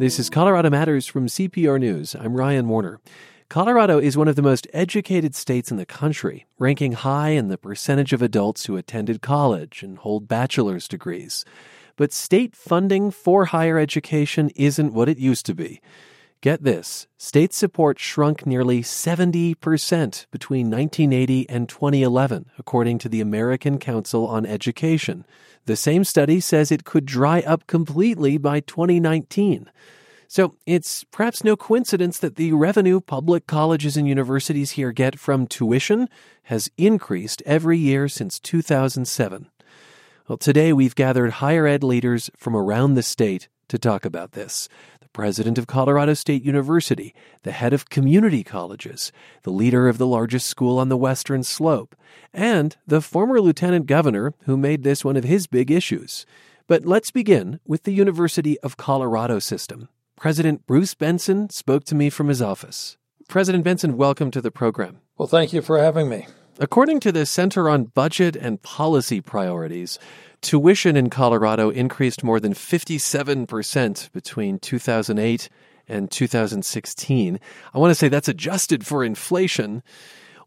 This is Colorado Matters from CPR News. I'm Ryan Warner. Colorado is one of the most educated states in the country, ranking high in the percentage of adults who attended college and hold bachelor's degrees. But state funding for higher education isn't what it used to be. Get this state support shrunk nearly 70% between 1980 and 2011, according to the American Council on Education. The same study says it could dry up completely by 2019. So it's perhaps no coincidence that the revenue public colleges and universities here get from tuition has increased every year since 2007. Well, today we've gathered higher ed leaders from around the state to talk about this president of Colorado State University, the head of community colleges, the leader of the largest school on the western slope, and the former lieutenant governor who made this one of his big issues. But let's begin with the University of Colorado system. President Bruce Benson spoke to me from his office. President Benson, welcome to the program. Well, thank you for having me. According to the Center on Budget and Policy Priorities, Tuition in Colorado increased more than 57% between 2008 and 2016. I want to say that's adjusted for inflation.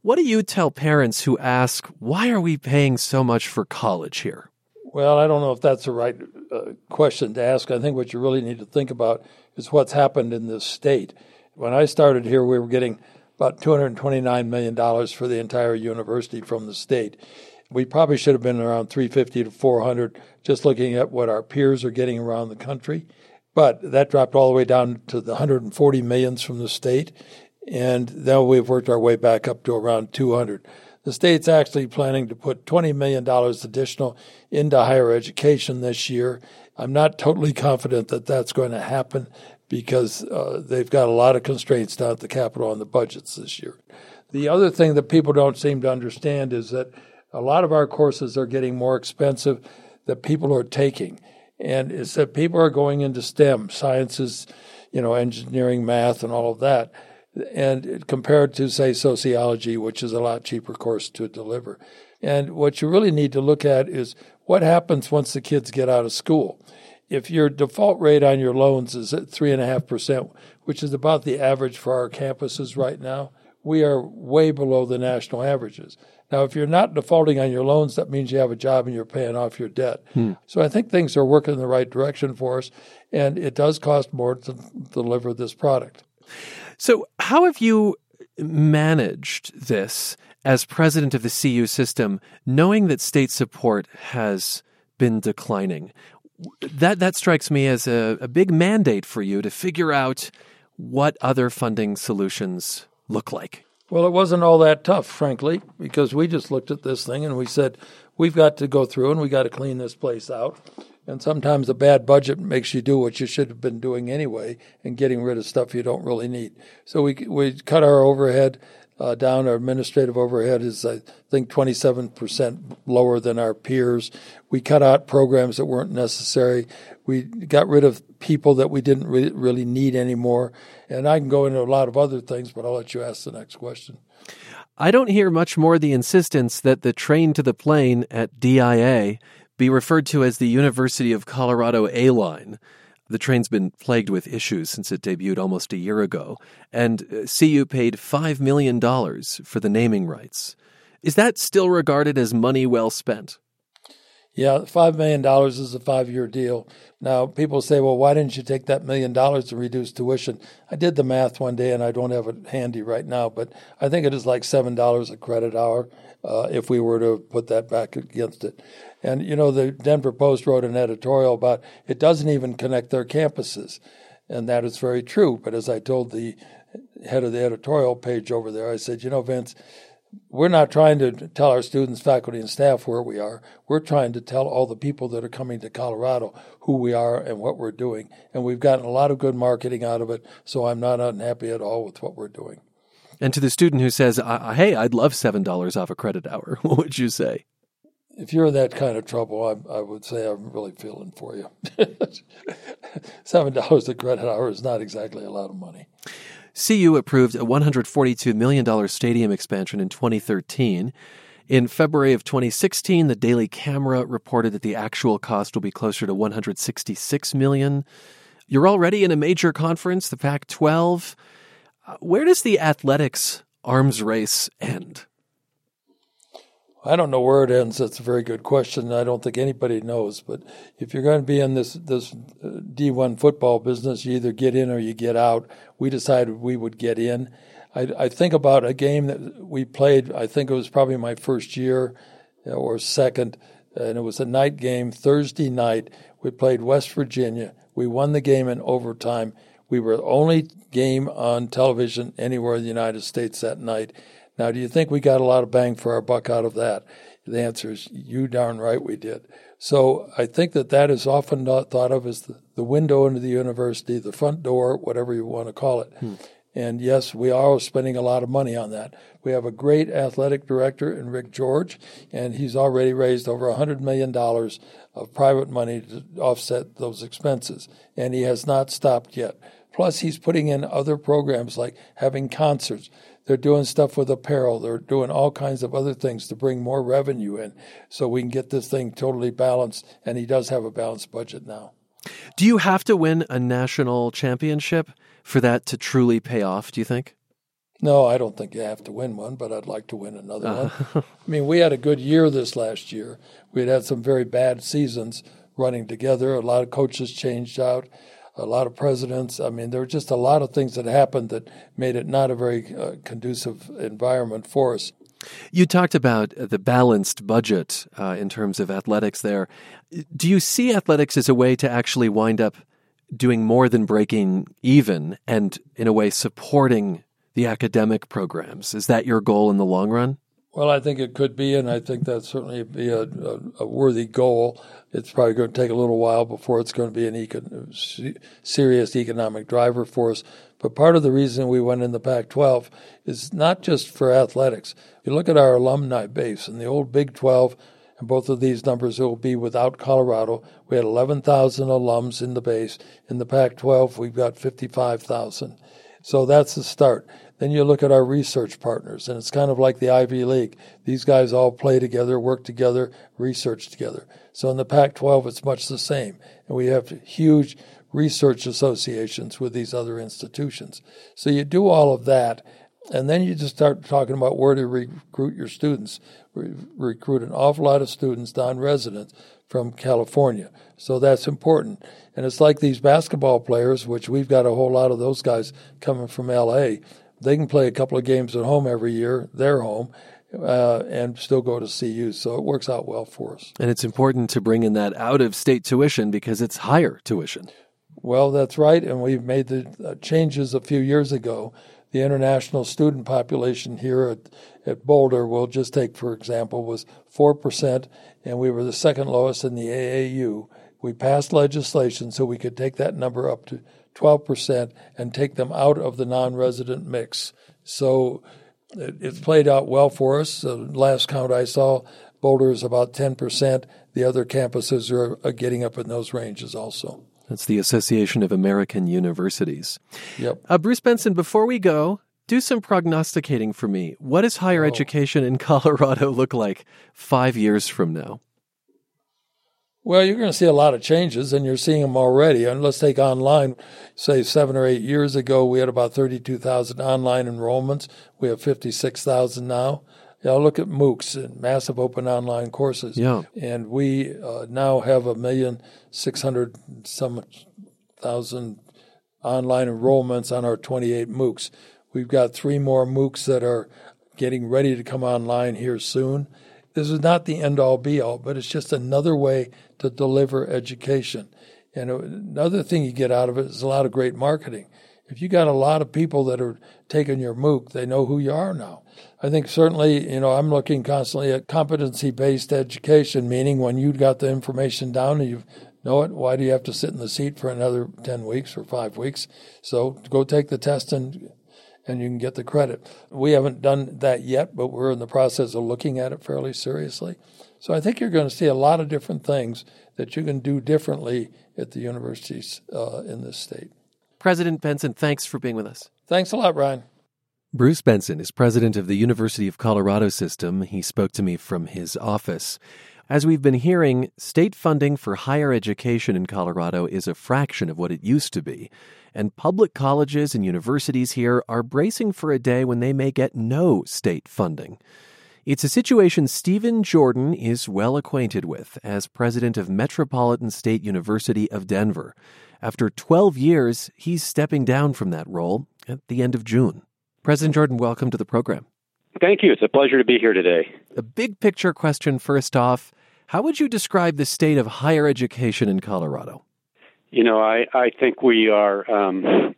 What do you tell parents who ask, why are we paying so much for college here? Well, I don't know if that's the right uh, question to ask. I think what you really need to think about is what's happened in this state. When I started here, we were getting about $229 million for the entire university from the state. We probably should have been around 350 to 400 just looking at what our peers are getting around the country. But that dropped all the way down to the 140 millions from the state and now we've worked our way back up to around 200 the state's actually planning to put $20 million additional into higher education this year. I'm not totally confident that that's going to happen because uh, they've got a lot of constraints down at the capitol on the budgets this year the other thing that people don't seem to understand is that a lot of our courses are getting more expensive that people are taking. And it's that people are going into STEM, sciences, you know, engineering, math, and all of that. And compared to, say, sociology, which is a lot cheaper course to deliver. And what you really need to look at is what happens once the kids get out of school. If your default rate on your loans is at 3.5%, which is about the average for our campuses right now, we are way below the national averages. Now, if you're not defaulting on your loans, that means you have a job and you're paying off your debt. Hmm. So I think things are working in the right direction for us, and it does cost more to deliver this product. So, how have you managed this as president of the CU system, knowing that state support has been declining? That that strikes me as a, a big mandate for you to figure out what other funding solutions look like. Well, it wasn't all that tough, frankly, because we just looked at this thing and we said, we've got to go through and we got to clean this place out. And sometimes a bad budget makes you do what you should have been doing anyway and getting rid of stuff you don't really need. So we, we cut our overhead uh, down. Our administrative overhead is, I think, 27% lower than our peers. We cut out programs that weren't necessary. We got rid of people that we didn't re- really need anymore. And I can go into a lot of other things, but I'll let you ask the next question. I don't hear much more the insistence that the train to the plane at DIA be referred to as the University of Colorado A line. The train's been plagued with issues since it debuted almost a year ago, and uh, CU paid $5 million for the naming rights. Is that still regarded as money well spent? Yeah, $5 million is a five year deal. Now, people say, well, why didn't you take that million dollars to reduce tuition? I did the math one day and I don't have it handy right now, but I think it is like $7 a credit hour uh, if we were to put that back against it. And, you know, the Denver Post wrote an editorial about it doesn't even connect their campuses. And that is very true. But as I told the head of the editorial page over there, I said, you know, Vince, we're not trying to tell our students, faculty, and staff where we are. We're trying to tell all the people that are coming to Colorado who we are and what we're doing. And we've gotten a lot of good marketing out of it, so I'm not unhappy at all with what we're doing. And to the student who says, hey, I'd love $7 off a credit hour, what would you say? If you're in that kind of trouble, I, I would say I'm really feeling for you. $7 a credit hour is not exactly a lot of money. CU approved a $142 million stadium expansion in 2013. In February of 2016, the Daily Camera reported that the actual cost will be closer to 166 million. You're already in a major conference, the Pac 12. Uh, where does the athletics arms race end? I don't know where it ends. That's a very good question. I don't think anybody knows. But if you're going to be in this this uh, D1 football business, you either get in or you get out. We decided we would get in. I, I think about a game that we played. I think it was probably my first year or second, and it was a night game Thursday night. We played West Virginia. We won the game in overtime. We were the only game on television anywhere in the United States that night now, do you think we got a lot of bang for our buck out of that? The answer is you darn right we did. So I think that that is often not thought of as the, the window into the university, the front door, whatever you want to call it. Hmm. And yes, we are spending a lot of money on that. We have a great athletic director in Rick George, and he's already raised over $100 million of private money to offset those expenses. And he has not stopped yet. Plus, he's putting in other programs like having concerts. They're doing stuff with apparel. They're doing all kinds of other things to bring more revenue in so we can get this thing totally balanced. And he does have a balanced budget now. Do you have to win a national championship for that to truly pay off, do you think? No, I don't think you have to win one, but I'd like to win another uh. one. I mean, we had a good year this last year. We had had some very bad seasons running together. A lot of coaches changed out a lot of presidents. I mean, there were just a lot of things that happened that made it not a very uh, conducive environment for us. You talked about the balanced budget uh, in terms of athletics there. Do you see athletics as a way to actually wind up doing more than breaking even and, in a way, supporting the academic programs? Is that your goal in the long run? Well, I think it could be, and I think that certainly be a, a, a, worthy goal. It's probably going to take a little while before it's going to be an econ- serious economic driver for us. But part of the reason we went in the Pac 12 is not just for athletics. You look at our alumni base in the old Big 12, and both of these numbers will be without Colorado. We had 11,000 alums in the base. In the Pac 12, we've got 55,000. So that's the start. Then you look at our research partners, and it's kind of like the Ivy League. These guys all play together, work together, research together. So in the Pac 12, it's much the same. And we have huge research associations with these other institutions. So you do all of that, and then you just start talking about where to recruit your students. We recruit an awful lot of students, non residents, from California. So that's important. And it's like these basketball players, which we've got a whole lot of those guys coming from LA they can play a couple of games at home every year, their home, uh, and still go to CU. So it works out well for us. And it's important to bring in that out of state tuition because it's higher tuition. Well, that's right. And we've made the uh, changes a few years ago. The international student population here at, at Boulder, we'll just take, for example, was 4%, and we were the second lowest in the AAU. We passed legislation so we could take that number up to 12% and take them out of the non resident mix. So it, it's played out well for us. The last count I saw, Boulder is about 10%. The other campuses are, are getting up in those ranges also. That's the Association of American Universities. Yep. Uh, Bruce Benson, before we go, do some prognosticating for me. What does higher oh. education in Colorado look like five years from now? Well, you're going to see a lot of changes, and you're seeing them already. And let's take online. Say seven or eight years ago, we had about 32,000 online enrollments. We have 56,000 now. Yeah, look at MOOCs and massive open online courses. Yeah. And we uh, now have a million six hundred some thousand online enrollments on our 28 MOOCs. We've got three more MOOCs that are getting ready to come online here soon. This is not the end all be all, but it's just another way to deliver education. And another thing you get out of it is a lot of great marketing. If you got a lot of people that are taking your MOOC, they know who you are now. I think certainly, you know, I'm looking constantly at competency based education, meaning when you've got the information down and you know it, why do you have to sit in the seat for another 10 weeks or five weeks? So go take the test and and you can get the credit. We haven't done that yet, but we're in the process of looking at it fairly seriously. So I think you're going to see a lot of different things that you can do differently at the universities uh, in this state. President Benson, thanks for being with us. Thanks a lot, Ryan. Bruce Benson is president of the University of Colorado system. He spoke to me from his office. As we've been hearing, state funding for higher education in Colorado is a fraction of what it used to be, and public colleges and universities here are bracing for a day when they may get no state funding. It's a situation Stephen Jordan is well acquainted with as president of Metropolitan State University of Denver. After 12 years, he's stepping down from that role at the end of June. President Jordan, welcome to the program. Thank you. It's a pleasure to be here today. A big picture question first off. How would you describe the state of higher education in Colorado? You know, I, I think we are um,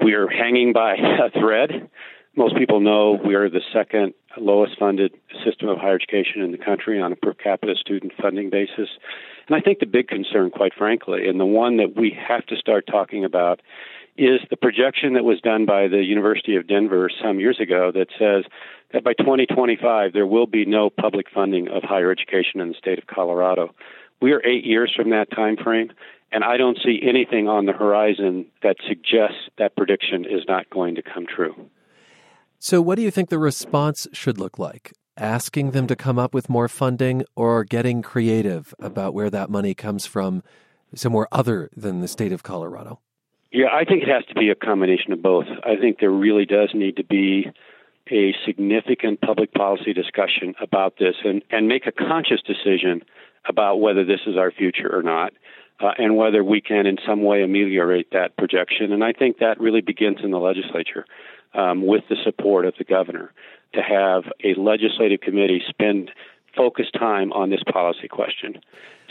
we are hanging by a thread. Most people know we are the second lowest funded system of higher education in the country on a per capita student funding basis. And I think the big concern, quite frankly, and the one that we have to start talking about is the projection that was done by the University of Denver some years ago that says that by 2025 there will be no public funding of higher education in the state of Colorado. We are eight years from that time frame, and I don't see anything on the horizon that suggests that prediction is not going to come true. So, what do you think the response should look like? Asking them to come up with more funding or getting creative about where that money comes from somewhere other than the state of Colorado? Yeah, I think it has to be a combination of both. I think there really does need to be a significant public policy discussion about this and, and make a conscious decision about whether this is our future or not. Uh, and whether we can in some way ameliorate that projection. And I think that really begins in the legislature um, with the support of the governor to have a legislative committee spend focused time on this policy question.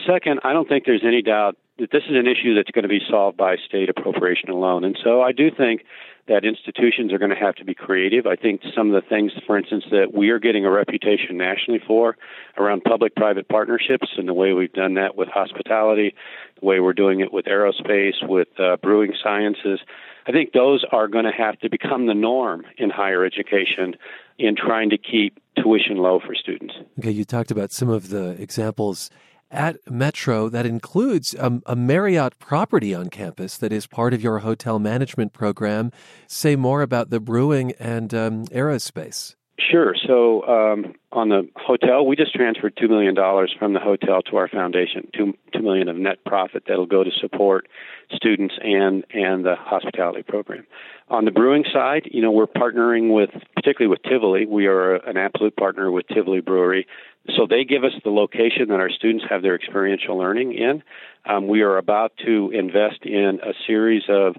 Second, I don't think there's any doubt that this is an issue that's going to be solved by state appropriation alone. And so I do think that institutions are going to have to be creative. I think some of the things, for instance, that we are getting a reputation nationally for around public private partnerships and the way we've done that with hospitality, the way we're doing it with aerospace, with uh, brewing sciences. I think those are going to have to become the norm in higher education in trying to keep tuition low for students. Okay, you talked about some of the examples at Metro that includes a, a, Marriott property on campus that is part of your hotel management program. Say more about the brewing and um, aerospace. Sure. So um, on the hotel, we just transferred two million dollars from the hotel to our foundation. Two two million of net profit that'll go to support students and and the hospitality program. On the brewing side, you know, we're partnering with particularly with Tivoli. We are an absolute partner with Tivoli Brewery so they give us the location that our students have their experiential learning in. Um, we are about to invest in a series of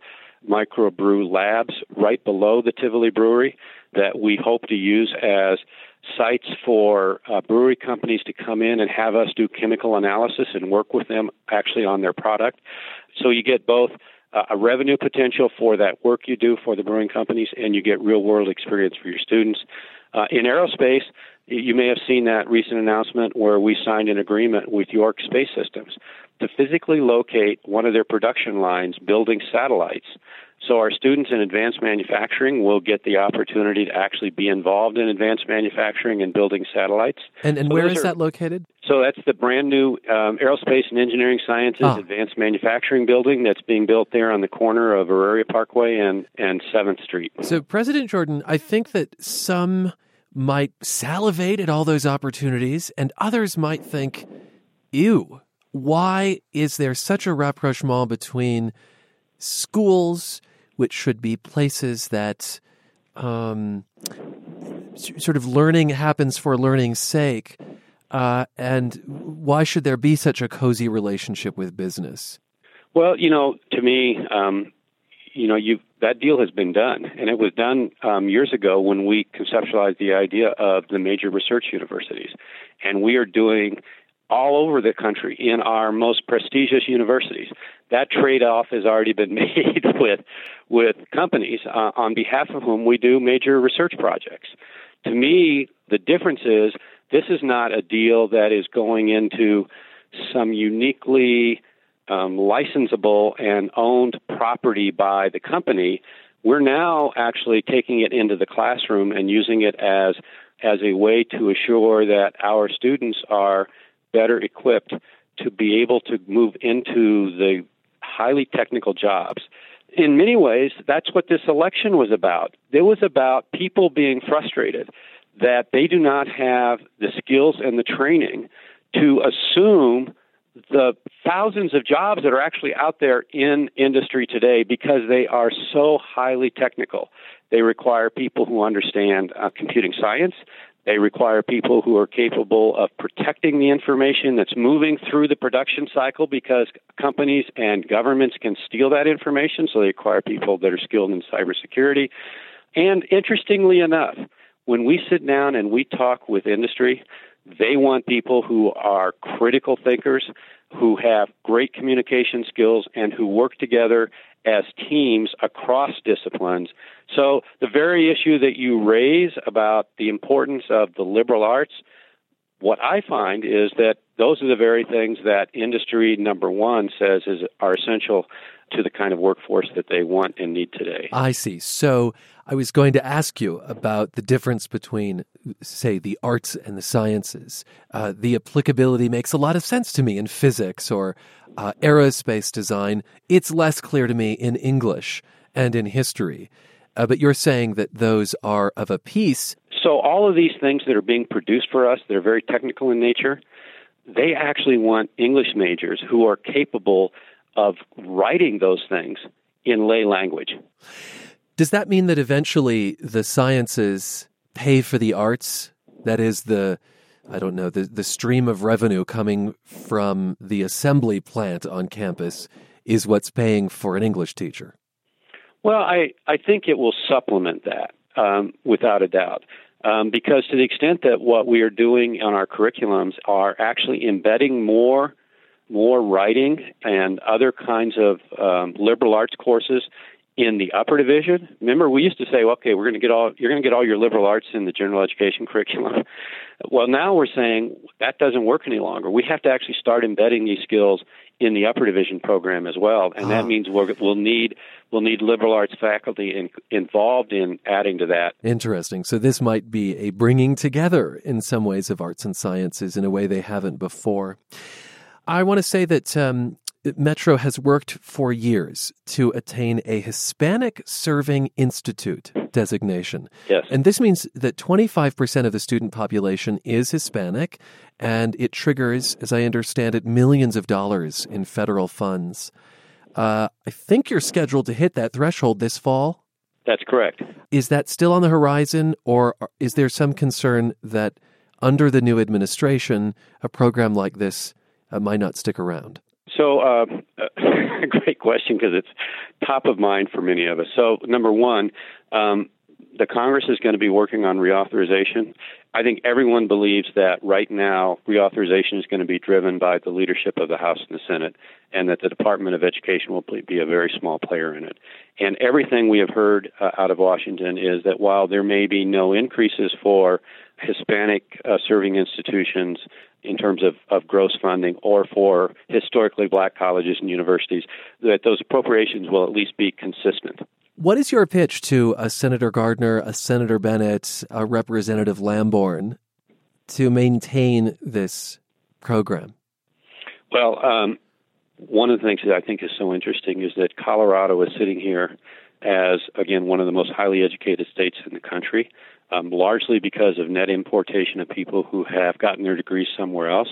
microbrew labs right below the Tivoli Brewery that we hope to use as sites for uh, brewery companies to come in and have us do chemical analysis and work with them actually on their product. So you get both uh, a revenue potential for that work you do for the brewing companies and you get real world experience for your students. Uh, in aerospace, you may have seen that recent announcement where we signed an agreement with York Space Systems to physically locate one of their production lines building satellites. So our students in advanced manufacturing will get the opportunity to actually be involved in advanced manufacturing and building satellites. And, and so where is are, that located? So that's the brand new um, Aerospace and Engineering Sciences ah. Advanced Manufacturing Building that's being built there on the corner of Auraria Parkway and, and 7th Street. So, President Jordan, I think that some might salivate at all those opportunities, and others might think, ew, why is there such a rapprochement between schools, which should be places that um, sort of learning happens for learning's sake, uh, and why should there be such a cozy relationship with business? Well, you know, to me, um, you know, you that deal has been done, and it was done um, years ago when we conceptualized the idea of the major research universities, and we are doing all over the country in our most prestigious universities. That trade-off has already been made with with companies uh, on behalf of whom we do major research projects. To me, the difference is this is not a deal that is going into some uniquely um, licensable and owned property by the company, we're now actually taking it into the classroom and using it as as a way to assure that our students are better equipped to be able to move into the highly technical jobs. In many ways, that's what this election was about. It was about people being frustrated that they do not have the skills and the training to assume the thousands of jobs that are actually out there in industry today because they are so highly technical. They require people who understand uh, computing science. They require people who are capable of protecting the information that's moving through the production cycle because companies and governments can steal that information. So they require people that are skilled in cybersecurity. And interestingly enough, when we sit down and we talk with industry, they want people who are critical thinkers, who have great communication skills, and who work together as teams across disciplines. So, the very issue that you raise about the importance of the liberal arts, what I find is that those are the very things that industry number one says is are essential to the kind of workforce that they want and need today. I see. So I was going to ask you about the difference between, say, the arts and the sciences. Uh, the applicability makes a lot of sense to me in physics or uh, aerospace design. It's less clear to me in English and in history. Uh, but you're saying that those are of a piece. So all of these things that are being produced for us, that are very technical in nature, they actually want English majors who are capable of writing those things in lay language. Does that mean that eventually the sciences pay for the arts? That is the I don't know, the, the stream of revenue coming from the assembly plant on campus is what's paying for an English teacher. Well, I, I think it will supplement that um, without a doubt. Um, because to the extent that what we are doing on our curriculums are actually embedding more more writing and other kinds of um, liberal arts courses in the upper division. Remember, we used to say, okay, we're going to get all you're going to get all your liberal arts in the general education curriculum. well, now we're saying that doesn't work any longer. We have to actually start embedding these skills in the upper division program as well, and that ah. means we will need we'll need liberal arts faculty in, involved in adding to that. Interesting. So this might be a bringing together in some ways of arts and sciences in a way they haven't before. I want to say that um, Metro has worked for years to attain a Hispanic Serving Institute designation. Yes. And this means that 25% of the student population is Hispanic, and it triggers, as I understand it, millions of dollars in federal funds. Uh, I think you're scheduled to hit that threshold this fall. That's correct. Is that still on the horizon, or is there some concern that under the new administration, a program like this uh, might not stick around? So, uh, great question because it's top of mind for many of us. So, number one, um, the Congress is going to be working on reauthorization. I think everyone believes that right now reauthorization is going to be driven by the leadership of the House and the Senate, and that the Department of Education will be a very small player in it. And everything we have heard uh, out of Washington is that while there may be no increases for Hispanic uh, serving institutions in terms of, of gross funding or for historically black colleges and universities, that those appropriations will at least be consistent. What is your pitch to a Senator Gardner, a Senator Bennet, a Representative Lamborn to maintain this program? Well, um, one of the things that I think is so interesting is that Colorado is sitting here as, again, one of the most highly educated states in the country um, largely because of net importation of people who have gotten their degrees somewhere else.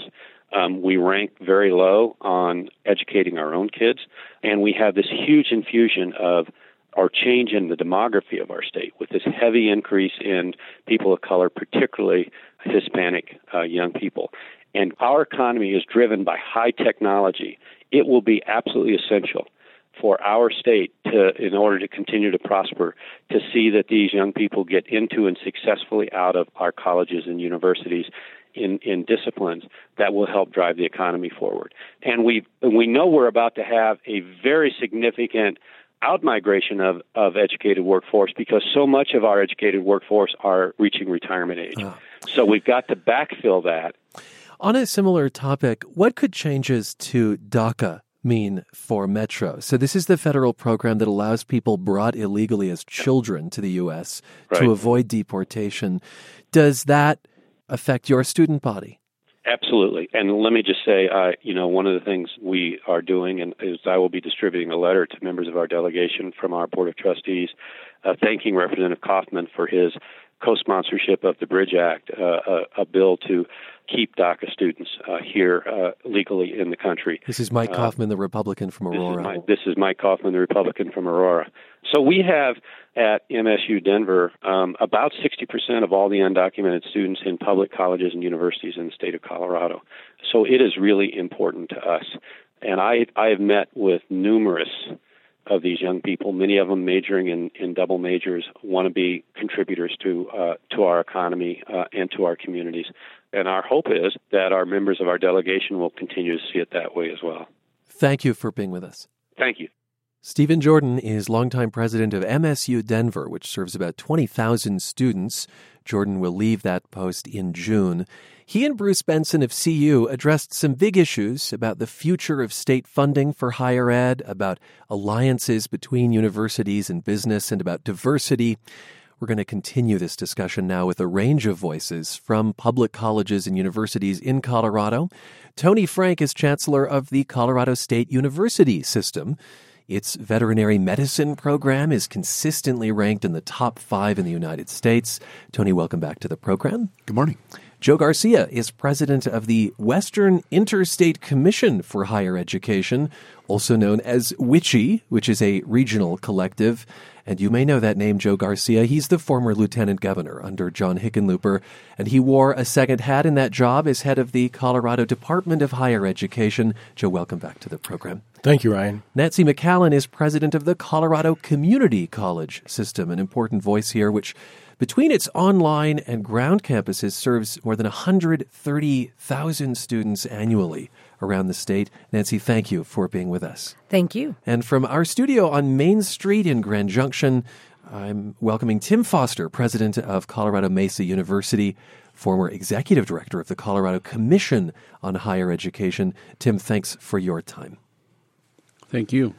Um, we rank very low on educating our own kids, and we have this huge infusion of our change in the demography of our state with this heavy increase in people of color, particularly Hispanic uh, young people. And our economy is driven by high technology. It will be absolutely essential for our state to, in order to continue to prosper, to see that these young people get into and successfully out of our colleges and universities in, in disciplines that will help drive the economy forward. And we we know we're about to have a very significant outmigration of, of educated workforce because so much of our educated workforce are reaching retirement age. Uh. So we've got to backfill that. On a similar topic, what could changes to DACA mean for Metro? So, this is the federal program that allows people brought illegally as children to the U.S. Right. to avoid deportation. Does that affect your student body? Absolutely. And let me just say, uh, you know, one of the things we are doing and is I will be distributing a letter to members of our delegation from our Board of Trustees uh, thanking Representative Coffman for his co-sponsorship of the Bridge Act, uh, a, a, bill to keep DACA students uh, here uh, legally in the country. This is Mike Coffman, the Republican from Aurora. This is, this is, Mike Coffman, the Republican from Aurora. So we have at MSU Denver um, about 60% of all the undocumented students in public colleges and universities in the state of Colorado. So it is really important to us. And I, I have met with numerous of these young people, many of them majoring in, in double majors, want to be contributors to uh, to our economy uh, and to our communities. And our hope is that our members of our delegation will continue to see it that way as well. Thank you for being with us. Thank you. Stephen Jordan is longtime president of MSU Denver, which serves about 20,000 students. Jordan will leave that post in June. He and Bruce Benson of CU addressed some big issues about the future of state funding for higher ed, about alliances between universities and business, and about diversity. We're going to continue this discussion now with a range of voices from public colleges and universities in Colorado. Tony Frank is chancellor of the Colorado State University System. Its veterinary medicine program is consistently ranked in the top five in the United States. Tony, welcome back to the program. Good morning. Joe Garcia is president of the Western Interstate Commission for Higher Education, also known as WICHE, which is a regional collective. And you may know that name, Joe Garcia. He's the former lieutenant governor under John Hickenlooper, and he wore a second hat in that job as head of the Colorado Department of Higher Education. Joe, welcome back to the program. Thank you, Ryan. Nancy McCallin is president of the Colorado Community College System, an important voice here, which between its online and ground campuses serves more than 130,000 students annually around the state. Nancy, thank you for being with us. Thank you. And from our studio on Main Street in Grand Junction, I'm welcoming Tim Foster, president of Colorado Mesa University, former executive director of the Colorado Commission on Higher Education. Tim, thanks for your time. Thank you.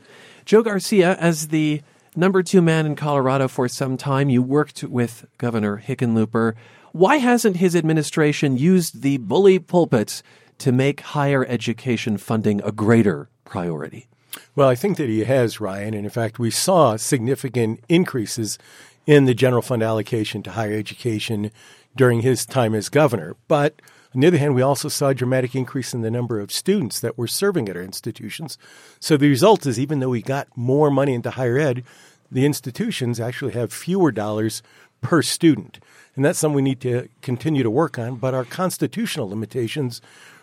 Joe Garcia, as the number two man in Colorado for some time, you worked with Governor Hickenlooper. Why hasn't his administration used the bully pulpit to make higher education funding a greater priority? Well, I think that he has, Ryan. And in fact, we saw significant increases in the general fund allocation to higher education during his time as governor. But on the other hand, we also saw a dramatic increase in the number of students that were serving at our institutions. So the result is even though we got more money into higher ed, the institutions actually have fewer dollars per student. And that's something we need to continue to work on. But our constitutional limitations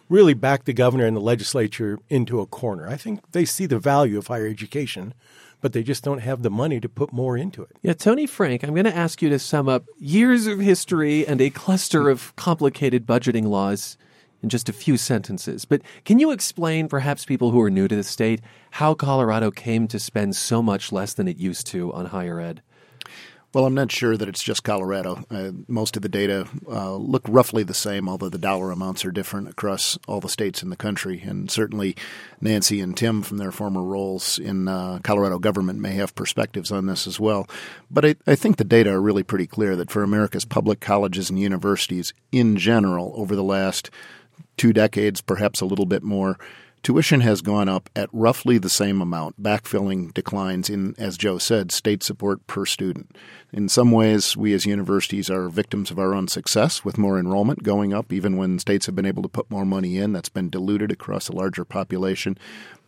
really back the governor and the legislature into a corner. I think they see the value of higher education but they just don't have the money to put more into it. Yeah, Tony Frank, I'm going to ask you to sum up years of history and a cluster of complicated budgeting laws in just a few sentences. But can you explain, perhaps people who are new to the state, how Colorado came to spend so much less than it used to on higher ed? Well, I'm not sure that it's just Colorado. Uh, most of the data uh, look roughly the same, although the dollar amounts are different across all the states in the country. And certainly, Nancy and Tim, from their former roles in uh, Colorado government, may have perspectives on this as well. But I, I think the data are really pretty clear that for America's public colleges and universities in general, over the last two decades, perhaps a little bit more, Tuition has gone up at roughly the same amount, backfilling declines in, as Joe said, state support per student. In some ways, we as universities are victims of our own success with more enrollment going up, even when states have been able to put more money in. That's been diluted across a larger population.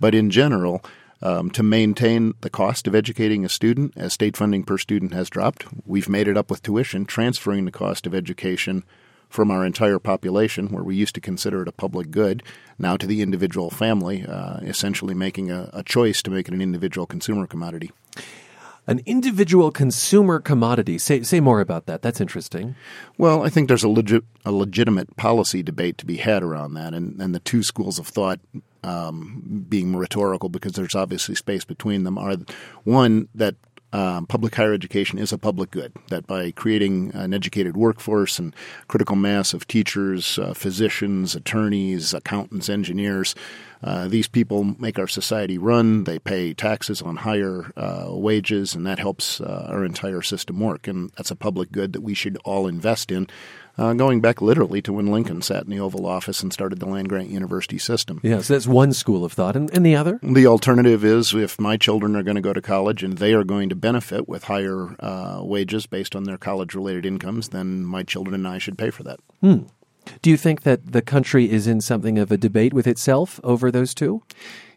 But in general, um, to maintain the cost of educating a student, as state funding per student has dropped, we've made it up with tuition, transferring the cost of education from our entire population, where we used to consider it a public good, now to the individual family, uh, essentially making a, a choice to make it an individual consumer commodity an individual consumer commodity. Say say more about that. That's interesting. Well, I think there's a legit a legitimate policy debate to be had around that, and and the two schools of thought um, being rhetorical because there's obviously space between them are one that um, public higher education is a public good. That by creating an educated workforce and critical mass of teachers, uh, physicians, attorneys, accountants, engineers, uh, these people make our society run. They pay taxes on higher uh, wages, and that helps uh, our entire system work. And that's a public good that we should all invest in uh, going back literally to when Lincoln sat in the Oval Office and started the land grant university system. Yes, that's one school of thought. And, and the other? The alternative is if my children are going to go to college and they are going to benefit with higher uh, wages based on their college related incomes, then my children and I should pay for that. Hmm. Do you think that the country is in something of a debate with itself over those two?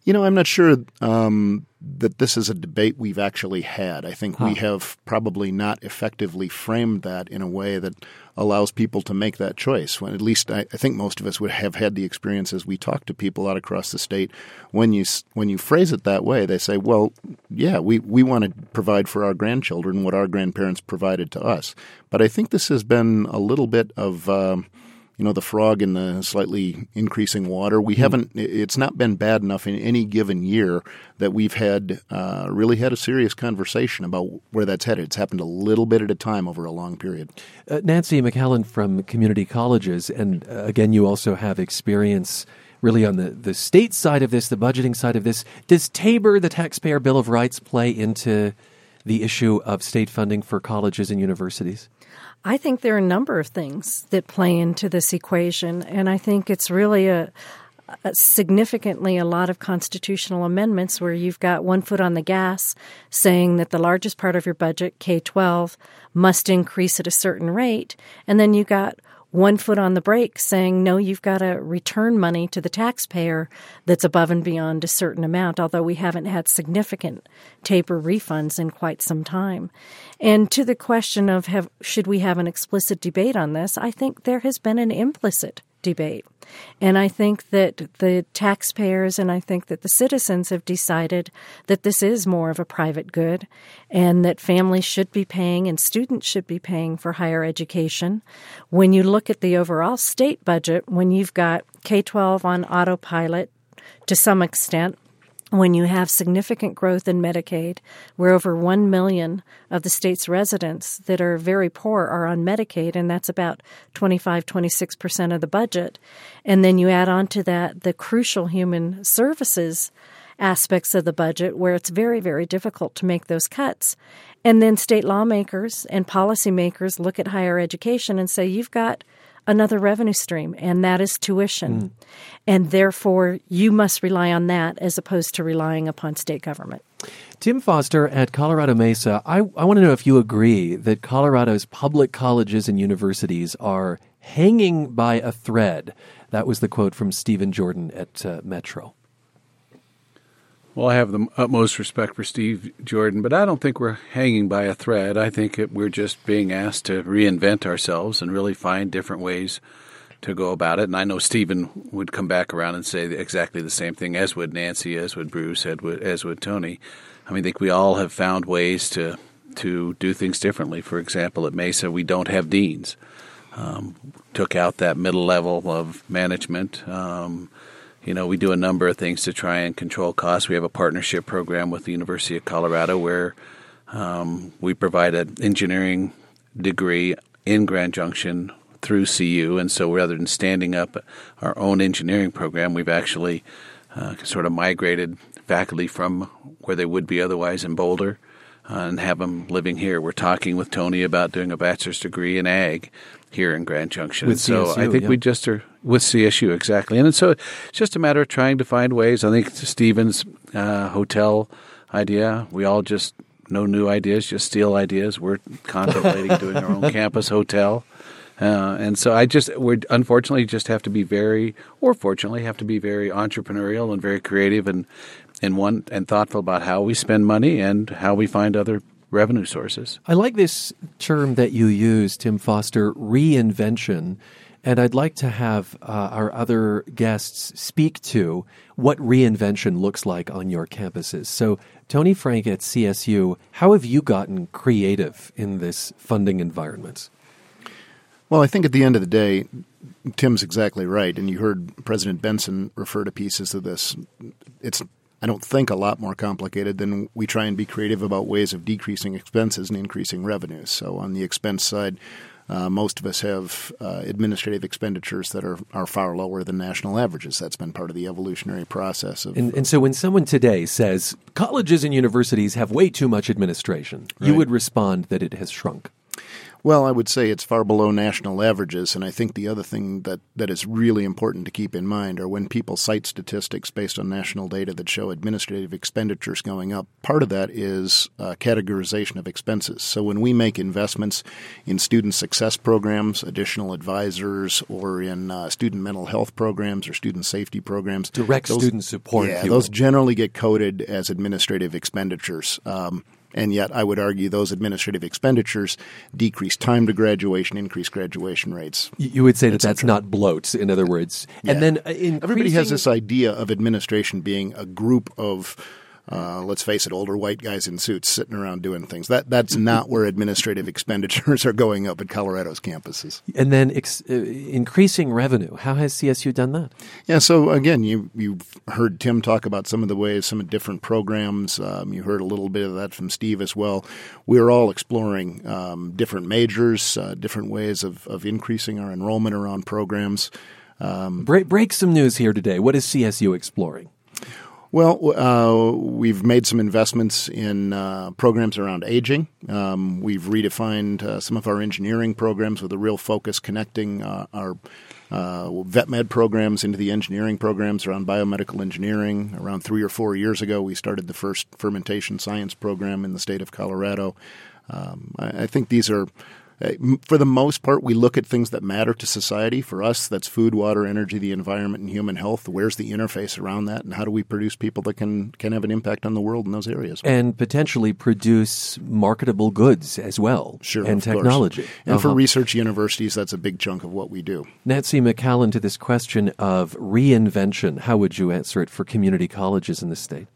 You know, I'm not sure um, that this is a debate we've actually had. I think huh. we have probably not effectively framed that in a way that allows people to make that choice. When at least I, I think most of us would have had the experience as we talk to people out across the state. When you when you phrase it that way, they say, "Well, yeah, we we want to provide for our grandchildren what our grandparents provided to us." But I think this has been a little bit of um, you know the frog in the slightly increasing water. We mm haven't. It's not been bad enough in any given year that we've had uh, really had a serious conversation about where that's headed. It's happened a little bit at a time over a long period. Uh, Nancy McCallin from community colleges, and uh, again, you also have experience really on the, the state side of this, the budgeting side of this. Does TABOR, the Taxpayer Bill of Rights, play into the issue of state funding for colleges and universities? I think there are a number of things that play into this equation, and I think it's really a, a significantly a lot of constitutional amendments where you've got one foot on the gas saying that the largest part of your budget, K 12, must increase at a certain rate, and then you got one foot on the brake saying, no, you've got to return money to the taxpayer that's above and beyond a certain amount, although we haven't had significant TABOR refunds in quite some time. And to the question of have, should we have an explicit debate on this, I think there has been an implicit debate. And I think that the taxpayers and I think that the citizens have decided that this is more of a private good and that families should be paying and students should be paying for higher education. When you look at the overall state budget, when you've got K 12 on autopilot to some extent, when you have significant growth in Medicaid, where over 1 million of the state's residents that are very poor are on Medicaid, and that's about 25, 26% of the budget. And then you add on to that the crucial human services aspects of the budget where it's very, very difficult to make those cuts. And then state lawmakers and policymakers look at higher education and say, you've got another revenue stream, and that is tuition. Mm. And therefore, you must rely on that as opposed to relying upon state government. Tim Foster at Colorado Mesa, I, I want to know if you agree that Colorado's public colleges and universities are hanging by a thread. That was the quote from Stephen Jordan at uh, Metro. Well, I have the utmost respect for Steve Jordan, but I don't think we're hanging by a thread. I think we're just being asked to reinvent ourselves and really find different ways to go about it. And I know Stephen would come back around and say exactly the same thing, as would Nancy, as would Bruce, as would Tony. I mean, I think we all have found ways to to do things differently. For example, at Mesa, we don't have deans. Um, took out that middle level of management. Um, you know, we do a number of things to try and control costs. We have a partnership program with the University of Colorado where um, we provide an engineering degree in Grand Junction through CU. And so rather than standing up our own engineering program, we've actually uh, sort of migrated faculty from where they would be otherwise in Boulder uh, and have them living here. We're talking with Tony about doing a bachelor's degree in ag here in Grand Junction. With so CSU, I think yeah. we just are with CSU exactly, and so it's just a matter of trying to find ways. I think Stephen's uh, hotel idea. We all just no new ideas, just steal ideas. We're contemplating doing our own campus hotel. Uh, and so I just we unfortunately just have to be very, or fortunately have to be very entrepreneurial and very creative and and one and thoughtful about how we spend money and how we find other revenue sources. I like this term that you use, Tim Foster, reinvention. And I'd like to have uh, our other guests speak to what reinvention looks like on your campuses. So, Tony Frank at CSU, how have you gotten creative in this funding environment? Well, I think at the end of the day, Tim's exactly right. And you heard President Benson refer to pieces of this. It's I don't think a lot more complicated than we try and be creative about ways of decreasing expenses and increasing revenues. So on the expense side, uh, most of us have uh, administrative expenditures that are, are far lower than national averages. That's been part of the evolutionary process. Of, and, and so when someone today says colleges and universities have way too much administration, right. you would respond that it has shrunk. Well, I would say it's far below national averages. And I think the other thing that, that is really important to keep in mind are when people cite statistics based on national data that show administrative expenditures going up, part of that is uh, categorization of expenses. So when we make investments in student success programs, additional advisors, or in uh, student mental health programs or student safety programs, direct those, student support. Yeah, those generally get coded as administrative expenditures. Um, and yet, I would argue those administrative expenditures decrease time to graduation, increase graduation rates. You would say that that's not bloat, in other words. Yeah. And then everybody has this idea of administration being a group of uh, let's face it, older white guys in suits sitting around doing things. That that's not where administrative expenditures are going up at Colorado's campuses. And then ex- uh, increasing revenue. How has CSU done that? Yeah. So again, you you've heard Tim talk about some of the ways, some of different programs. Um, you heard a little bit of that from Steve as well. We're all exploring um, different majors, uh, different ways of of increasing our enrollment around programs. Um, break break some news here today. What is CSU exploring? Well, uh, we've made some investments in uh, programs around aging. Um, we've redefined uh, some of our engineering programs with a real focus connecting uh, our uh, vet med programs into the engineering programs around biomedical engineering. Around three or four years ago, we started the first fermentation science program in the state of Colorado. Um, I, I think these are for the most part, we look at things that matter to society. For us, that's food, water, energy, the environment, and human health. Where's the interface around that, and how do we produce people that can can have an impact on the world in those areas, and potentially produce marketable goods as well, sure, and technology. And uh-huh. for research universities, that's a big chunk of what we do. Nancy McCallin, to this question of reinvention, how would you answer it for community colleges in the state?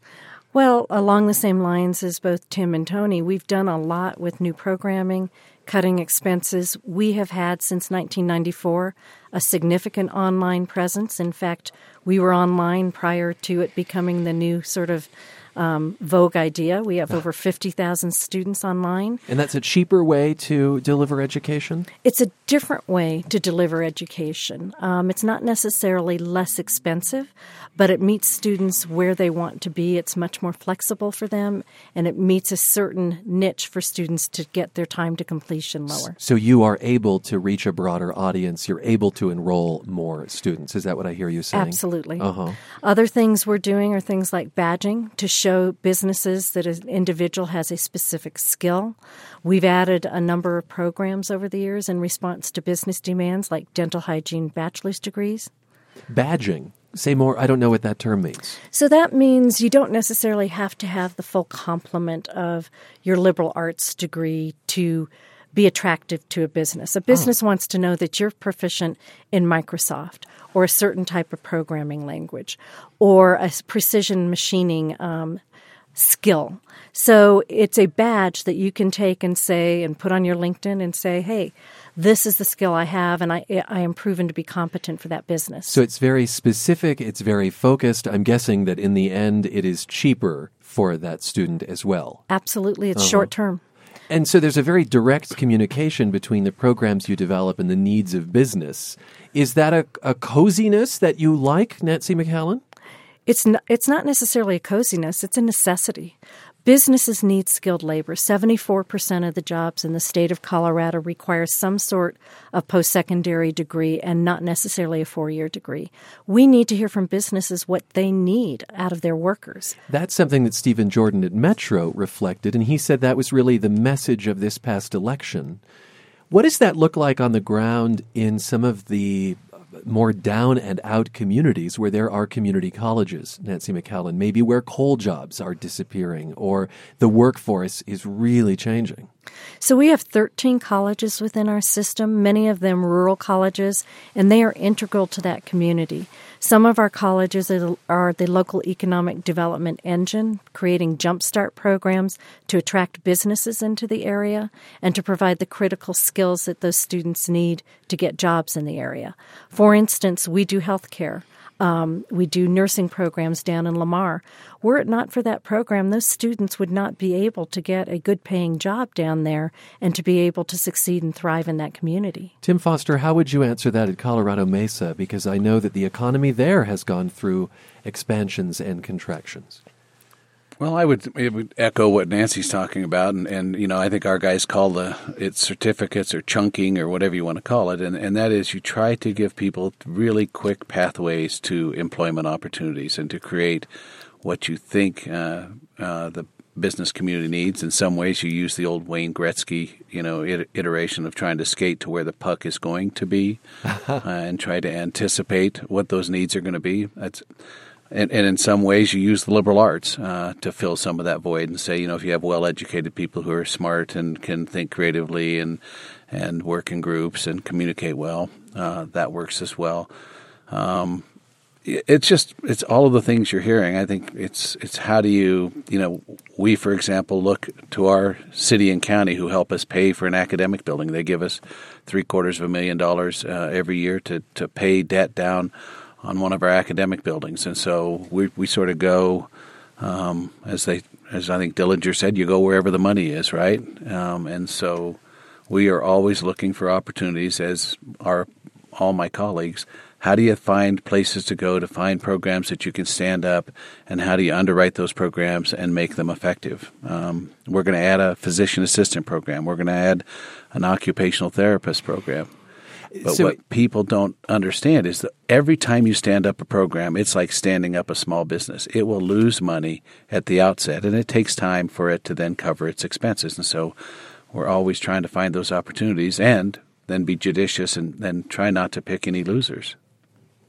Well, along the same lines as both Tim and Tony, we've done a lot with new programming cutting expenses. We have had since 1994 a significant online presence. In fact, we were online prior to it becoming the new sort of um, Vogue idea. We have over 50,000 students online. And that's a cheaper way to deliver education? It's a different way to deliver education. Um, it's not necessarily less expensive, but it meets students where they want to be. It's much more flexible for them, and it meets a certain niche for students to get their time to completion lower. So you are able to reach a broader audience. You're able to enroll more students. Is that what I hear you saying? Absolutely. Uh-huh. Other things we're doing are things like badging to show show businesses that an individual has a specific skill. We've added a number of programs over the years in response to business demands like dental hygiene bachelor's degrees. Badging. Say more. I don't know what that term means. So that means you don't necessarily have to have the full complement of your liberal arts degree to be attractive to a business. A business oh. wants to know that you're proficient in Microsoft or a certain type of programming language or a precision machining um, skill. So it's a badge that you can take and say and put on your LinkedIn and say, hey, this is the skill I have, and I, I am proven to be competent for that business. So it's very specific, it's very focused. I'm guessing that in the end, it is cheaper for that student as well. Absolutely. It's uh-huh. short term. And so there's a very direct communication between the programs you develop and the needs of business. Is that a, a coziness that you like, Nancy McCallin? It's it's not necessarily a coziness, it's a necessity. Businesses need skilled labor. 74% of the jobs in the state of Colorado require some sort of post secondary degree and not necessarily a four year degree. We need to hear from businesses what they need out of their workers. That's something that Stephen Jordan at Metro reflected, and he said that was really the message of this past election. What does that look like on the ground in some of the more down and out communities where there are community colleges, Nancy McCallin, maybe where coal jobs are disappearing or the workforce is really changing. So we have 13 colleges within our system, many of them rural colleges, and they are integral to that community. Some of our colleges are the local economic development engine, creating jumpstart programs to attract businesses into the area and to provide the critical skills that those students need to get jobs in the area. For instance, we do healthcare. Um, we do nursing programs down in Lamar. Were it not for that program, those students would not be able to get a good paying job down there and to be able to succeed and thrive in that community. Tim Foster, how would you answer that at Colorado Mesa? Because I know that the economy there has gone through expansions and contractions. Well, I would, would echo what Nancy's talking about, and, and you know I think our guys call the it certificates or chunking or whatever you want to call it, and and that is you try to give people really quick pathways to employment opportunities and to create what you think uh, uh, the business community needs. In some ways, you use the old Wayne Gretzky, you know, iteration of trying to skate to where the puck is going to be, uh, and try to anticipate what those needs are going to be. That's and, and, in some ways, you use the liberal arts uh, to fill some of that void and say, you know, if you have well-educated people who are smart and can think creatively and and work in groups and communicate well, uh, that works as well. Um, it's just it's all of the things you're hearing. I think it's it's how do you you know we for example look to our city and county who help us pay for an academic building. They give us three quarters of a million dollars uh, every year to to pay debt down on one of our academic buildings, and so we we sort of go um, as they as I think Dillinger said, you go wherever the money is, right? Um, and so we are always looking for opportunities, as are all my colleagues. How do you find places to go to find programs that you can stand up, and how do you underwrite those programs and make them effective? Um, we're going to add a physician assistant program. We're going to add an occupational therapist program. But so, what people don't understand is that every time you stand up a program, it's like standing up a small business. It will lose money at the outset, and it takes time for it to then cover its expenses. And so we're always trying to find those opportunities and then be judicious and then try not to pick any losers.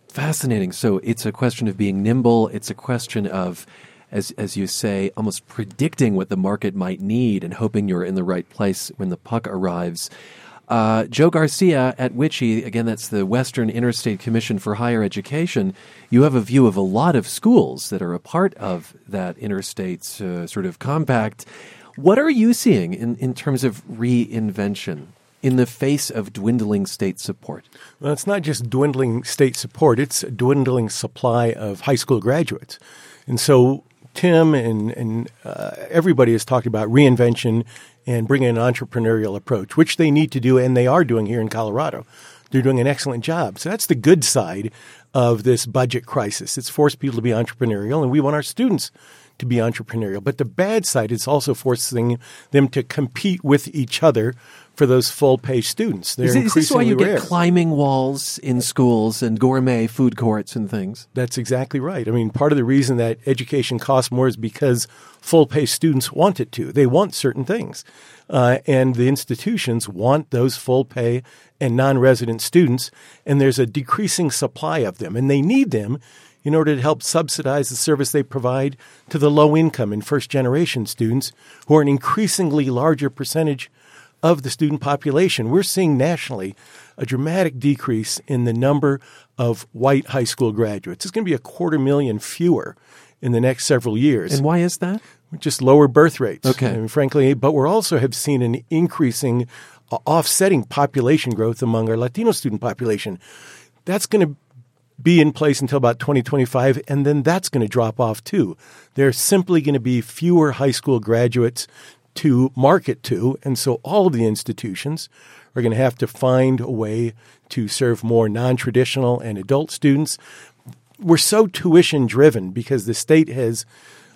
Fascinating. So it's a question of being nimble. It's a question of, as as you say, almost predicting what the market might need and hoping you're in the right place when the puck arrives. Uh, Joe Garcia at WICHE, again, that's the Western Interstate Commission for Higher Education. You have a view of a lot of schools that are a part of that interstate uh, sort of compact. What are you seeing in, in terms of reinvention in the face of dwindling state support? Well, it's not just dwindling state support, it's dwindling supply of high school graduates. And so Tim and, and uh, everybody has talked about reinvention and bringing an entrepreneurial approach, which they need to do, and they are doing here in Colorado. They're doing an excellent job. So that's the good side of this budget crisis. It's forced people to be entrepreneurial, and we want our students to be entrepreneurial. But the bad side is also forcing them to compete with each other for those full pay students. They're is, is this why you rare. get climbing walls in schools and gourmet food courts and things? That's exactly right. I mean, part of the reason that education costs more is because full pay students want it to. They want certain things. Uh, and the institutions want those full pay and non resident students, and there's a decreasing supply of them, and they need them in order to help subsidize the service they provide to the low income and first generation students who are an increasingly larger percentage of the student population. We're seeing nationally a dramatic decrease in the number of white high school graduates. It's going to be a quarter million fewer in the next several years. And why is that? Just lower birth rates. Okay. I mean, frankly, but we also have seen an increasing, uh, offsetting population growth among our Latino student population. That's going to be in place until about 2025, and then that's going to drop off too. There's simply going to be fewer high school graduates to market to. And so all of the institutions are going to have to find a way to serve more non traditional and adult students. We're so tuition driven because the state has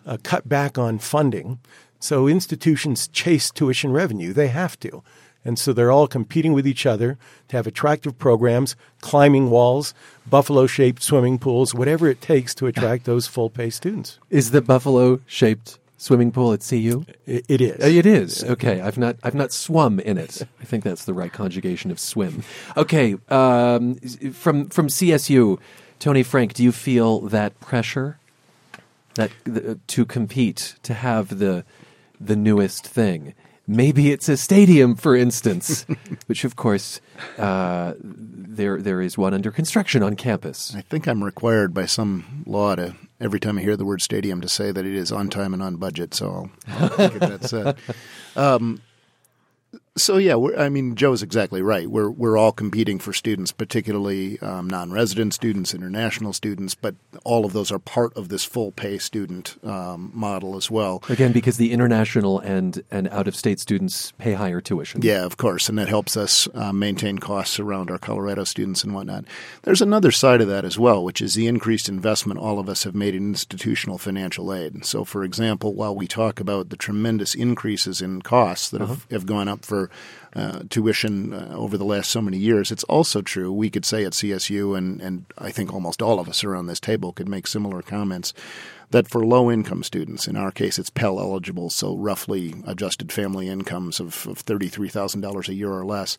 uh, cut back on funding. So institutions chase tuition revenue. They have to. And so they're all competing with each other to have attractive programs, climbing walls, buffalo shaped swimming pools, whatever it takes to attract those full pay students. Is the buffalo shaped swimming pool at CU? It, it is. Uh, it is. Okay, I've not I've not swum in it. I think that's the right conjugation of swim. Okay, um, from from CSU, Tony Frank, do you feel that pressure that the, to compete to have the the newest thing? Maybe it's a stadium, for instance, which of course uh, there there is one under construction on campus. I think I'm required by some law to every time I hear the word stadium to say that it is on time and on budget. So I'll, I'll get that said. Um, So yeah, I mean, Joe is exactly right. We're we're all competing for students, particularly um, non-resident students, international students, but all of those are part of this full pay student um, model as well. Again, because the international and and out-of-state students pay higher tuition. Yeah, of course, and that helps us uh, maintain costs around our Colorado students and whatnot. There's another side of that as well, which is the increased investment all of us have made in institutional financial aid. So, for example, while we talk about the tremendous increases in costs that uh-huh. have, have gone up for uh, tuition uh, over the last so many years. It's also true, we could say at CSU, and, and I think almost all of us around this table could make similar comments, that for low income students, in our case it's Pell eligible, so roughly adjusted family incomes of, of $33,000 a year or less,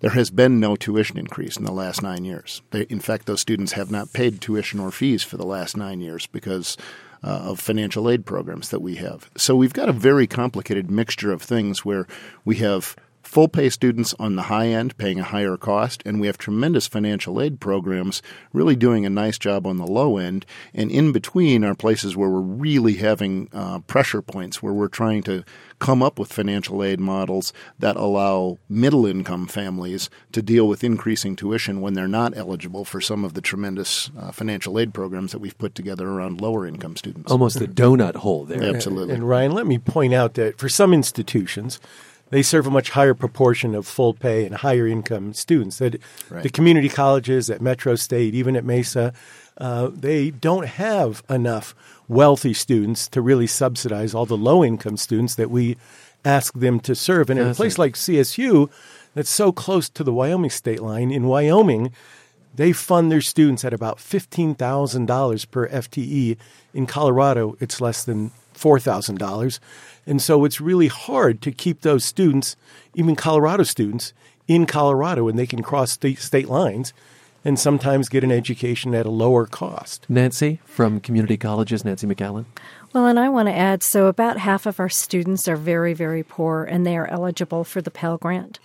there has been no tuition increase in the last nine years. They, in fact, those students have not paid tuition or fees for the last nine years because uh, of financial aid programs that we have. So we've got a very complicated mixture of things where we have full pay students on the high end paying a higher cost, and we have tremendous financial aid programs really doing a nice job on the low end. And in between are places where we're really having uh, pressure points where we're trying to come up with financial aid models that allow middle income families to deal with increasing tuition when they're not eligible for some of the tremendous uh, financial aid programs that we've put together around lower income students. Almost a donut hole there. Absolutely. And, and Ryan, let me point out that for some institutions, they serve a much higher proportion of full pay and higher income students. That right. the community colleges at Metro State, even at Mesa, uh, they don't have enough wealthy students to really subsidize all the low income students that we ask them to serve. And in a place like CSU, that's so close to the Wyoming state line, in Wyoming, they fund their students at about $15,000 per FTE. In Colorado, it's less than $4,000. And so it's really hard to keep those students, even Colorado students, in Colorado and they can cross state, state lines and sometimes get an education at a lower cost. Nancy from community colleges, Nancy McCallin. Well, and I want to add so about half of our students are very, very poor and they are eligible for the Pell Grant.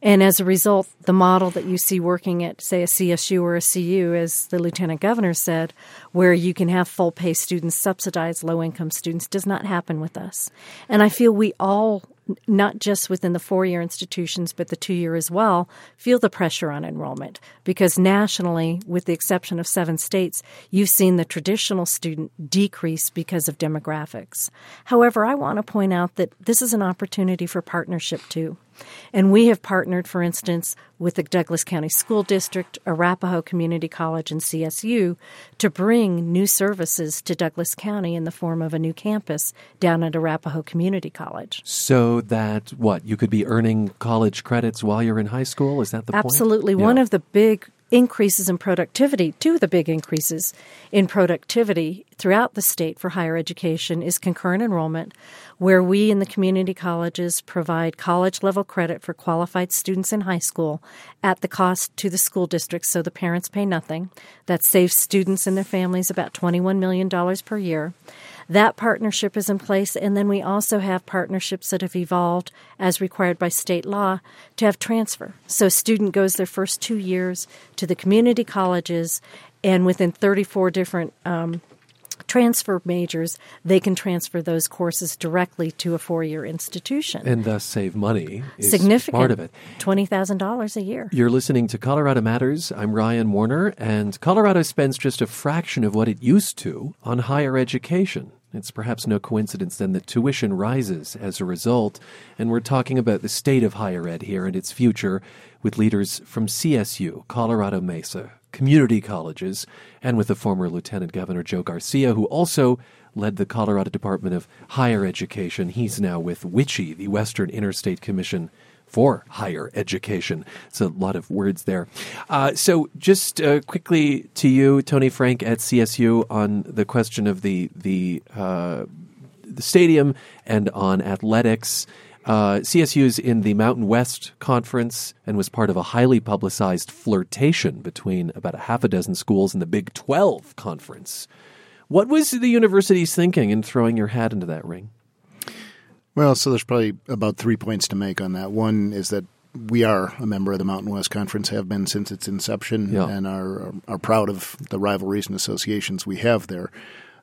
And as a result, the model that you see working at, say, a CSU or a CU, as the lieutenant governor said, where you can have full pay students subsidize low income students, does not happen with us. And I feel we all not just within the four year institutions, but the two year as well, feel the pressure on enrollment because nationally, with the exception of seven states, you've seen the traditional student decrease because of demographics. However, I want to point out that this is an opportunity for partnership too. And we have partnered, for instance, with the Douglas County School District, Arapahoe Community College, and CSU to bring new services to Douglas County in the form of a new campus down at Arapahoe Community College. So that what you could be earning college credits while you're in high school? Is that the Absolutely. point? Absolutely. One of the big increases in productivity, two of the big increases in productivity throughout the state for higher education is concurrent enrollment, where we in the community colleges provide college level credit for qualified students in high school at the cost to the school districts, so the parents pay nothing. That saves students and their families about $21 million per year. That partnership is in place, and then we also have partnerships that have evolved as required by state law to have transfer. So, a student goes their first two years to the community colleges, and within 34 different um, transfer majors, they can transfer those courses directly to a four-year institution, and thus save money. Significant part of it, twenty thousand dollars a year. You're listening to Colorado Matters. I'm Ryan Warner, and Colorado spends just a fraction of what it used to on higher education. It's perhaps no coincidence then that tuition rises as a result, and we're talking about the state of higher ed here and its future with leaders from CSU, Colorado Mesa, community colleges, and with the former Lieutenant Governor Joe Garcia, who also led the Colorado Department of Higher Education. He's now with WICHE, the Western Interstate Commission for higher education. It's a lot of words there. Uh, so, just uh, quickly to you, Tony Frank at CSU, on the question of the the uh, the stadium and on athletics. Uh, CSU is in the Mountain West Conference and was part of a highly publicized flirtation between about a half a dozen schools in the Big 12 Conference. What was the university's thinking in throwing your hat into that ring? Well, so there's probably about three points to make on that. One is that we are a member of the Mountain West Conference, have been since its inception, yeah. and are are proud of the rivalries and associations we have there.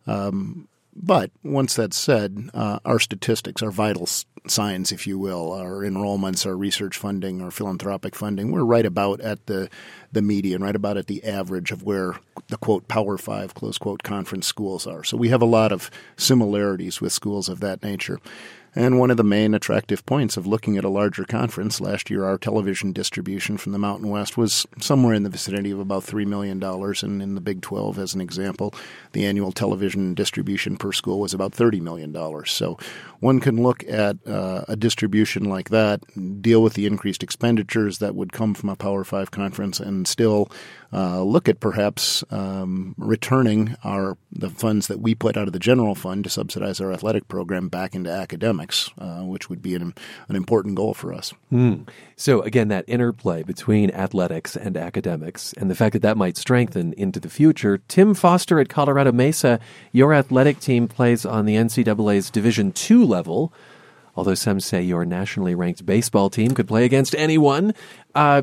Um, But once that's said, uh, our statistics, our vital signs, if you will, our enrollments, our research funding, our philanthropic funding, we're right about at the the median, right about at the average of where the quote Power Five close quote conference schools are. So we have a lot of similarities with schools of that nature. And one of the main attractive points of looking at a larger conference last year, our television distribution from the Mountain West was somewhere in the vicinity of about $3 million. And in the Big 12, as an example, the annual television distribution per school was about $30 million. So one can look at uh, a distribution like that, deal with the increased expenditures that would come from a Power 5 conference, and still uh, look at perhaps um, returning our the funds that we put out of the general fund to subsidize our athletic program back into academics, uh, which would be an, an important goal for us. Mm. So again, that interplay between athletics and academics, and the fact that that might strengthen into the future. Tim Foster at Colorado Mesa, your athletic team plays on the NCAA's Division two level although some say your nationally ranked baseball team could play against anyone. Uh,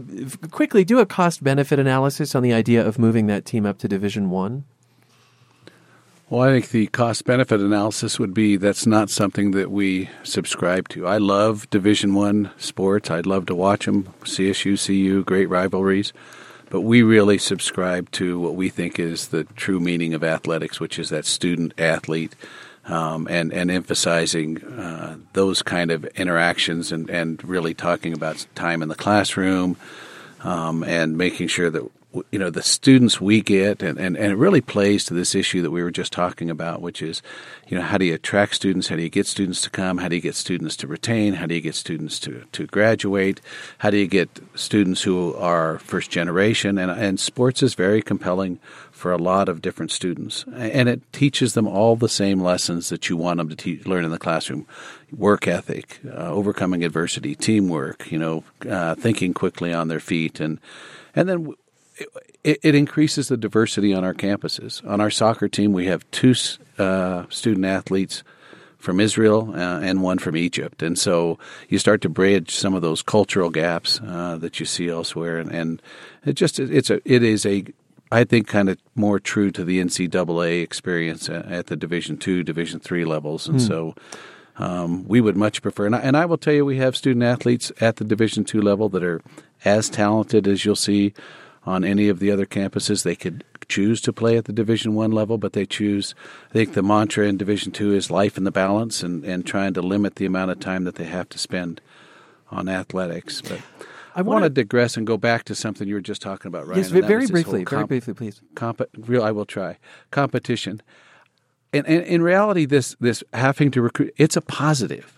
quickly, do a cost benefit analysis on the idea of moving that team up to Division One. Well, I think the cost benefit analysis would be that's not something that we subscribe to. I love Division One sports. I'd love to watch them. CSU, CU, great rivalries. But we really subscribe to what we think is the true meaning of athletics, which is that student athlete um, and and emphasizing uh, those kind of interactions and, and really talking about time in the classroom um, and making sure that you know the students we get and, and, and it really plays to this issue that we were just talking about which is you know how do you attract students? How do you get students to come? How do you get students to retain? How do you get students to, to graduate? How do you get students who are first generation? And, and sports is very compelling for a lot of different students. And it teaches them all the same lessons that you want them to learn in the classroom work ethic, uh, overcoming adversity, teamwork, you know, uh, thinking quickly on their feet. And, and then it, it, increases the diversity on our campuses. On our soccer team, we have two uh, student athletes from Israel uh, and one from Egypt. And so you start to bridge some of those cultural gaps uh, that you see elsewhere. And, and it just, it's a, it is a I think kind of more true to the NCAA experience at the Division two, Division three levels, and mm. so um, we would much prefer. And I, and I, will tell you, we have student athletes at the Division two level that are as talented as you'll see on any of the other campuses. They could choose to play at the Division one level, but they choose. I think the mantra in Division two is life in the balance, and and trying to limit the amount of time that they have to spend on athletics, but. I want to digress and go back to something you were just talking about, Ryan. Yes, very briefly, comp- very briefly, please. Comp- real, I will try. Competition, and, and in reality, this this having to recruit, it's a positive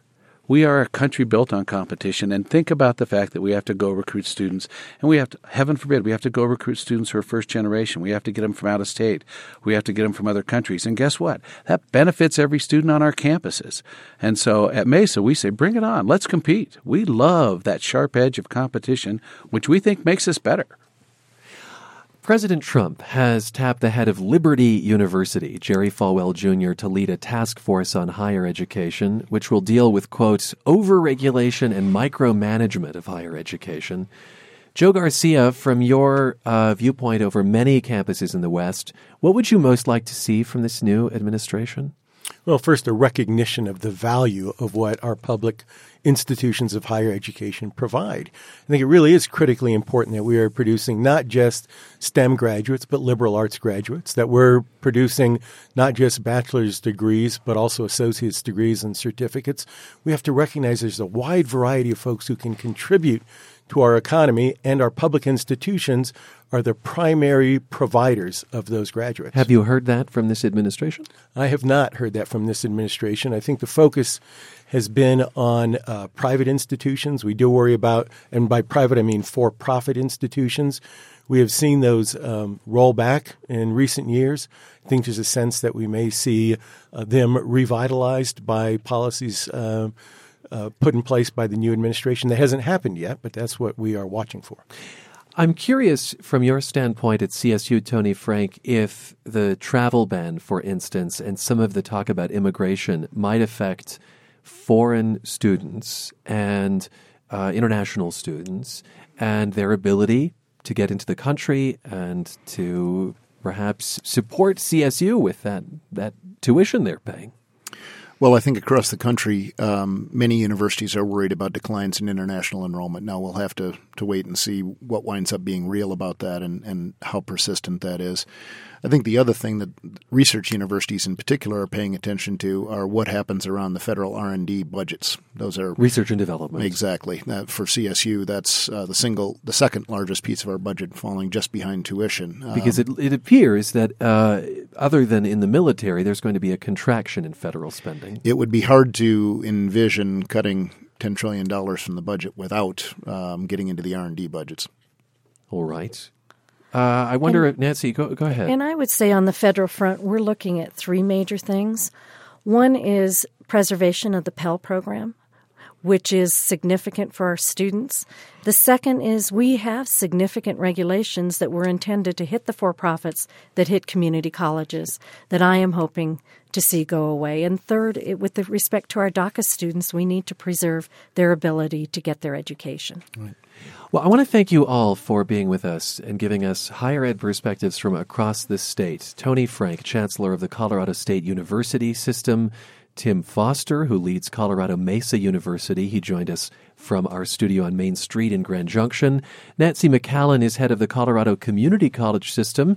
we are a country built on competition. And think about the fact that we have to go recruit students, and we have to, heaven forbid, we have to go recruit students who are first generation. We have to get them from out of state. We have to get them from other countries. And guess what? That benefits every student on our campuses. And so at Mesa, we say, bring it on. Let's compete. We love that sharp edge of competition, which we think makes us better. President Trump has tapped the head of Liberty University, Jerry Falwell Jr., to lead a task force on higher education, which will deal with, quote, overregulation and micromanagement of higher education. Joe Garcia, from your uh, viewpoint over many campuses in the West, what would you most like to see from this new administration? Well, first, a recognition of the value of what our public institutions of higher education provide. I think it really is critically important that we are producing not just STEM graduates, but liberal arts graduates, that we're producing not just bachelor's degrees, but also associate's degrees and certificates. We have to recognize there's a wide variety of folks who can contribute to our economy, and our public institutions are the primary providers of those graduates. Have you heard that from this administration? I have not heard that from this administration. I think the focus has been on uh, private institutions. We do worry about, and by private I mean for profit institutions. We have seen those um, roll back in recent years. I think there's a sense that we may see uh, them revitalized by policies. Uh, uh, put in place by the new administration. That hasn't happened yet, but that's what we are watching for. I'm curious, from your standpoint at CSU, Tony Frank, if the travel ban, for instance, and some of the talk about immigration might affect foreign students and uh, international students and their ability to get into the country and to perhaps support CSU with that, that tuition they're paying? Well, I think across the country, um, many universities are worried about declines in international enrollment. Now we'll have to, to wait and see what winds up being real about that and, and how persistent that is. I think the other thing that research universities in particular are paying attention to are what happens around the federal R and D budgets. Those are research and development. Exactly. Uh, for CSU, that's uh, the single, the second largest piece of our budget, falling just behind tuition. Because um, it, it appears that uh, other than in the military, there's going to be a contraction in federal spending. It would be hard to envision cutting ten trillion dollars from the budget without um, getting into the R and D budgets. All right. Uh, I wonder, and, Nancy, go, go ahead. And I would say on the federal front, we're looking at three major things. One is preservation of the Pell program, which is significant for our students. The second is we have significant regulations that were intended to hit the for profits that hit community colleges that I am hoping to see go away. And third, it, with respect to our DACA students, we need to preserve their ability to get their education. Right. Well, I want to thank you all for being with us and giving us higher ed perspectives from across the state. Tony Frank, Chancellor of the Colorado State University System, Tim Foster, who leads Colorado Mesa University. He joined us from our studio on Main Street in Grand Junction. Nancy McCallin is head of the Colorado Community College System.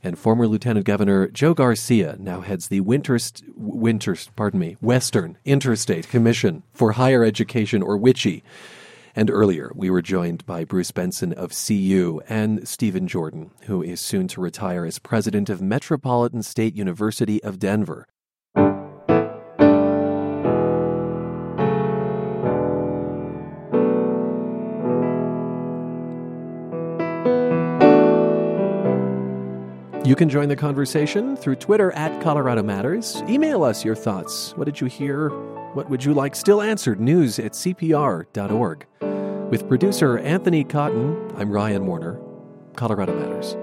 And former Lieutenant Governor Joe Garcia now heads the Winters, Winters, pardon me, Western Interstate Commission for Higher Education, or WICHE. And earlier, we were joined by Bruce Benson of CU and Stephen Jordan, who is soon to retire as president of Metropolitan State University of Denver. You can join the conversation through Twitter at Colorado Matters. Email us your thoughts. What did you hear? What would you like still answered? News at CPR.org. With producer Anthony Cotton, I'm Ryan Warner. Colorado Matters.